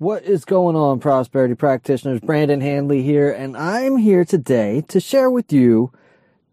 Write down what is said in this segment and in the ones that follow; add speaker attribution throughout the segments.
Speaker 1: What is going on, prosperity practitioners? Brandon Handley here, and I'm here today to share with you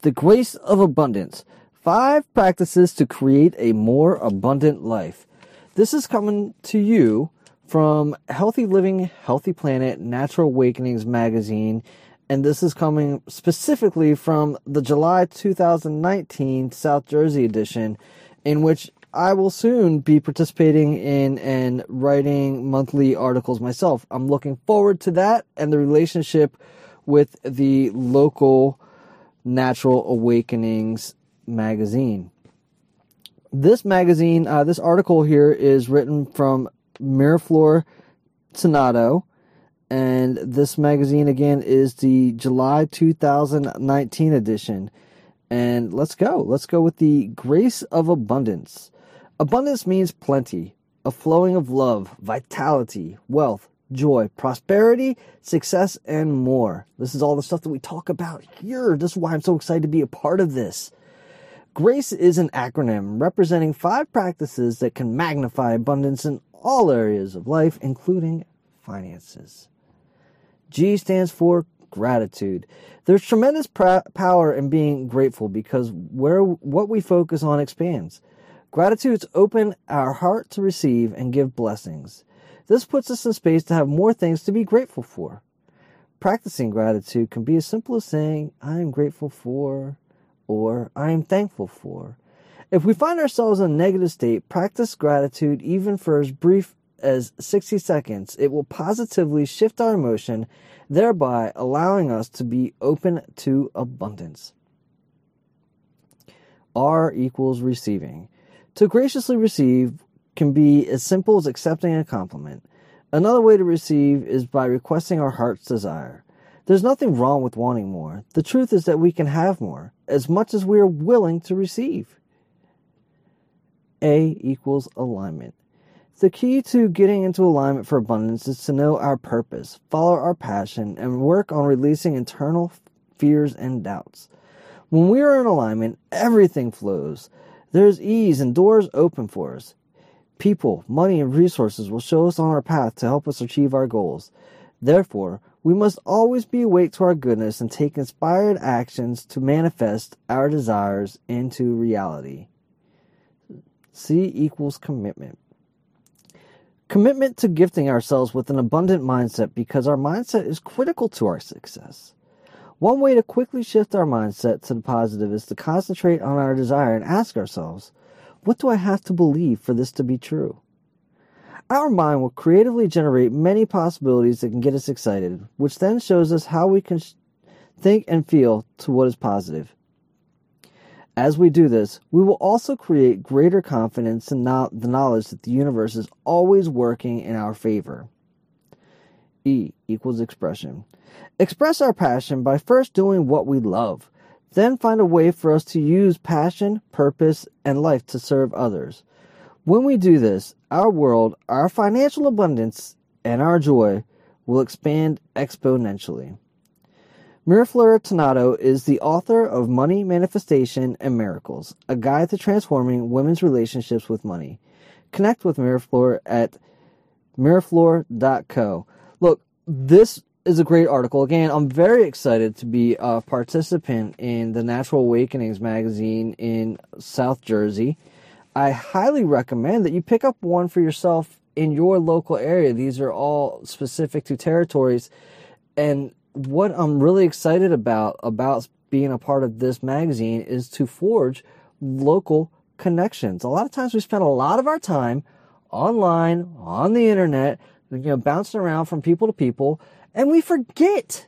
Speaker 1: the grace of abundance. Five practices to create a more abundant life. This is coming to you from Healthy Living, Healthy Planet, Natural Awakenings magazine, and this is coming specifically from the July 2019 South Jersey edition, in which I will soon be participating in and writing monthly articles myself. I'm looking forward to that and the relationship with the local Natural Awakenings magazine. This magazine, uh, this article here is written from Miraflor Tonado, and this magazine again is the July 2019 edition. And let's go. Let's go with the grace of abundance. Abundance means plenty, a flowing of love, vitality, wealth, joy, prosperity, success, and more. This is all the stuff that we talk about here. This is why I'm so excited to be a part of this. GRACE is an acronym representing five practices that can magnify abundance in all areas of life, including finances. G stands for gratitude. There's tremendous pr- power in being grateful because where what we focus on expands. Gratitudes open our heart to receive and give blessings. This puts us in space to have more things to be grateful for. Practicing gratitude can be as simple as saying, I am grateful for, or I am thankful for. If we find ourselves in a negative state, practice gratitude even for as brief as 60 seconds. It will positively shift our emotion, thereby allowing us to be open to abundance. R equals receiving. To graciously receive can be as simple as accepting a compliment. Another way to receive is by requesting our heart's desire. There's nothing wrong with wanting more. The truth is that we can have more, as much as we are willing to receive. A equals alignment. The key to getting into alignment for abundance is to know our purpose, follow our passion, and work on releasing internal fears and doubts. When we are in alignment, everything flows. There's ease and doors open for us. People, money, and resources will show us on our path to help us achieve our goals. Therefore, we must always be awake to our goodness and take inspired actions to manifest our desires into reality. C equals commitment. Commitment to gifting ourselves with an abundant mindset because our mindset is critical to our success. One way to quickly shift our mindset to the positive is to concentrate on our desire and ask ourselves, what do I have to believe for this to be true? Our mind will creatively generate many possibilities that can get us excited, which then shows us how we can think and feel to what is positive. As we do this, we will also create greater confidence in the knowledge that the universe is always working in our favor. E equals expression. Express our passion by first doing what we love. Then find a way for us to use passion, purpose, and life to serve others. When we do this, our world, our financial abundance, and our joy will expand exponentially. Miraflor Tonado is the author of Money, Manifestation, and Miracles, a guide to transforming women's relationships with money. Connect with Miraflor at miraflor.co. Look, this is a great article. Again, I'm very excited to be a participant in the Natural Awakenings magazine in South Jersey. I highly recommend that you pick up one for yourself in your local area. These are all specific to territories. And what I'm really excited about about being a part of this magazine is to forge local connections. A lot of times we spend a lot of our time online, on the internet, you know, bouncing around from people to people, and we forget.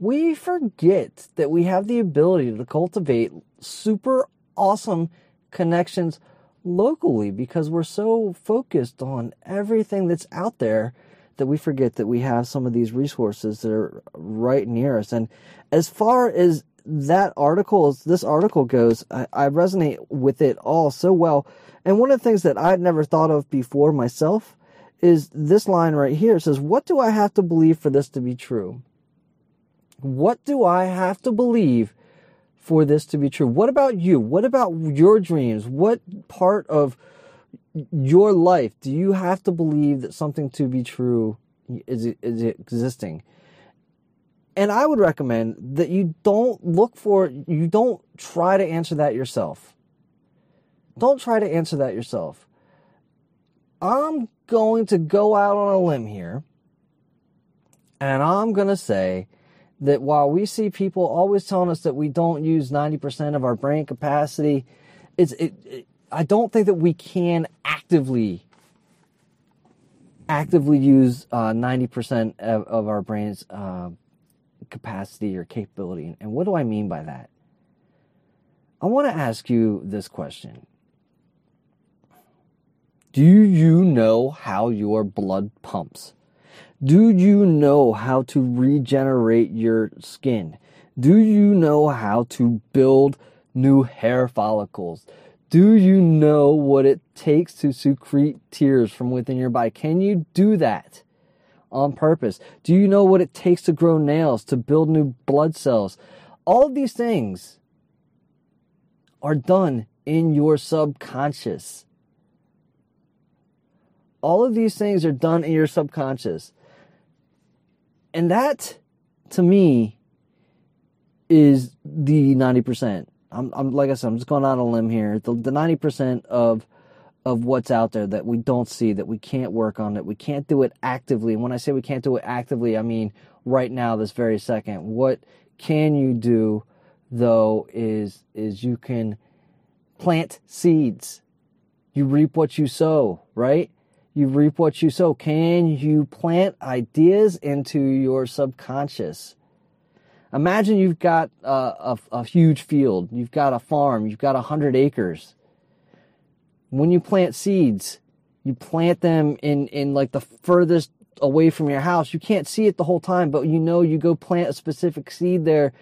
Speaker 1: We forget that we have the ability to cultivate super awesome connections locally because we're so focused on everything that's out there that we forget that we have some of these resources that are right near us. And as far as that article, this article goes, I, I resonate with it all so well. And one of the things that I'd never thought of before myself is this line right here. It says, What do I have to believe for this to be true? What do I have to believe for this to be true? What about you? What about your dreams? What part of your life do you have to believe that something to be true is is existing. And I would recommend that you don't look for you don't try to answer that yourself. Don't try to answer that yourself. I'm going to go out on a limb here and I'm going to say that while we see people always telling us that we don't use 90% of our brain capacity, it's, it, it, I don't think that we can actively actively use uh, 90% of, of, our brain's uh, capacity or capability. And what do I mean by that? I want to ask you this question. Do you know how your blood pumps? Do you know how to regenerate your skin? Do you know how to build new hair follicles? Do you know what it takes to secrete tears from within your body? Can you do that on purpose? Do you know what it takes to grow nails, to build new blood cells? All of these things are done in your subconscious. All of these things are done in your subconscious. And that, to me, is the 90%. I'm, I'm like I said, I'm just going on a limb here. The, the 90% of of what's out there that we don't see, that we can't work on, that we can't do it actively. And when I say we can't do it actively, I mean right now, this very second. What can you do though is is you can plant seeds. You reap what you sow, right? You reap what you sow. Can you plant ideas into your subconscious? Imagine you've got a, a, a huge field, you've got a farm, you've got a hundred acres. When you plant seeds, you plant them in, in like the furthest away from your house. You can't see it the whole time, but you know you go plant a specific seed there.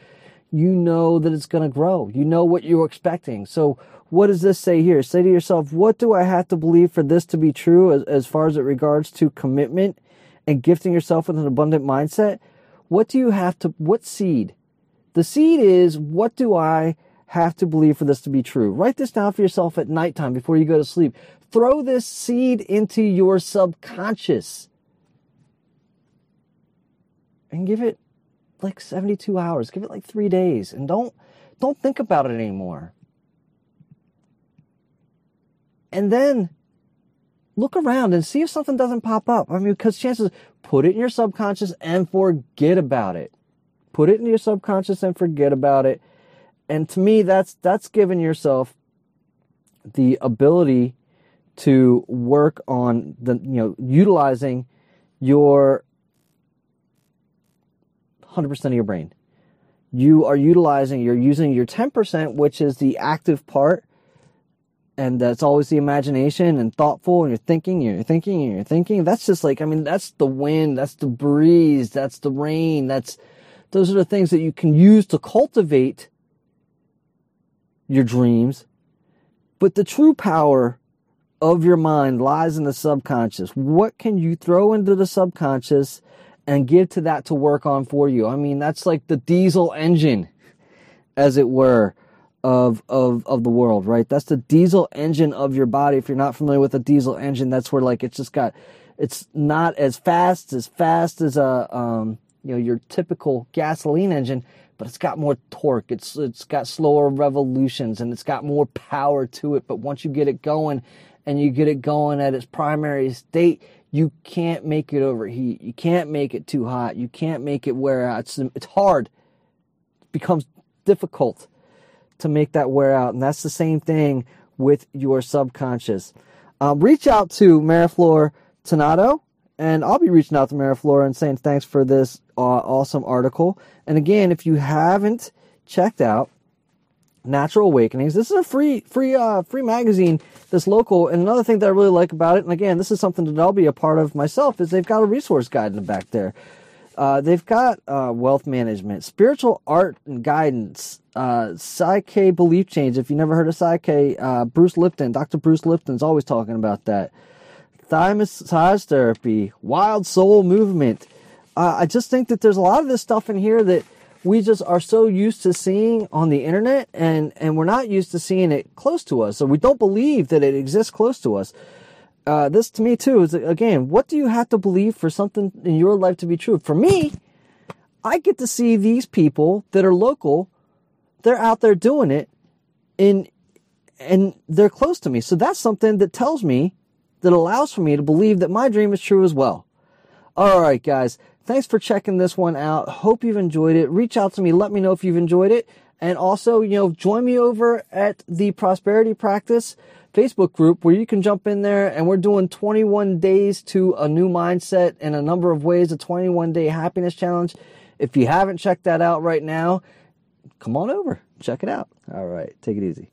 Speaker 1: You know that it's going to grow. You know what you're expecting. So what does this say here? Say to yourself, what do I have to believe for this to be true as, as far as it regards to commitment and gifting yourself with an abundant mindset? What do you have to, what seed? The seed is, what do I have to believe for this to be true? Write this down for yourself at nighttime before you go to sleep. Throw this seed into your subconscious and give it like 72 hours. Give it like three days and don't, don't think about it anymore. And then look around and see if something doesn't pop up. I mean, because chances, put it in your subconscious and forget about it. Put it in your subconscious and forget about it. And to me, that's, that's giving yourself the ability to work on the, you know, utilizing your 100% of your brain. You are utilizing, you're using your 10%, which is the active part, and that's always the imagination and thoughtful and you're thinking you're thinking and you're thinking. That's just like i mean that's the wind that's the breeze that's the rain that's those are the things that you can use to cultivate your dreams. But the true power of your mind lies in the subconscious. What can you throw into the subconscious and give to that to work on for you i mean that's like the diesel engine as it were of of of the world, right? That's the diesel engine of your body. If you're not familiar with a diesel engine, that's where like it's just got it's not as fast as fast as a um, you know your typical gasoline engine, but it's got more torque. It's it's got slower revolutions and it's got more power to it. But once you get it going and you get it going at its primary state, you can't make it overheat. You can't make it too hot. You can't make it wear out. It's it's hard. It becomes difficult to make that wear out. And that's the same thing with your subconscious. Um, reach out to Mariflor Tonado, and I'll be reaching out to Mariflor and saying thanks for this uh, awesome article. And again, if you haven't checked out Natural Awakenings, this is a free, free, uh, free magazine that's local. And another thing that I really like about it, and again, this is something that I'll be a part of myself, is they've got a resource guide in the back there. Uh, they've got uh, wealth management, spiritual art and guidance, uh, PSYCH-K belief change. If you never heard of PSYCH-K, uh, Bruce Lipton, Dr. Bruce Lipton's always talking about that. Thymus massage therapy, wild soul movement. Uh, I just think that there's a lot of this stuff in here that we just are so used to seeing on the internet and, and we're not used to seeing it close to us. So we don't believe that it exists close to us. uh, this to me too is again, what do you have to believe for something in your life to be true? For me, I get to see these people that are local, they're out there doing it in, and they're close to me. So that's something that tells me that allows for me to believe that my dream is true as well. All right, guys. Thanks for checking this one out. Hope you've enjoyed it. Reach out to me. Let me know if you've enjoyed it. And also, you know, join me over at the Prosperity Practice Facebook group where you can jump in there and we're doing 21 days to a new mindset in a number of ways, a 21 day happiness challenge. If you haven't checked that out right now, come on over, check it out. All right, take it easy.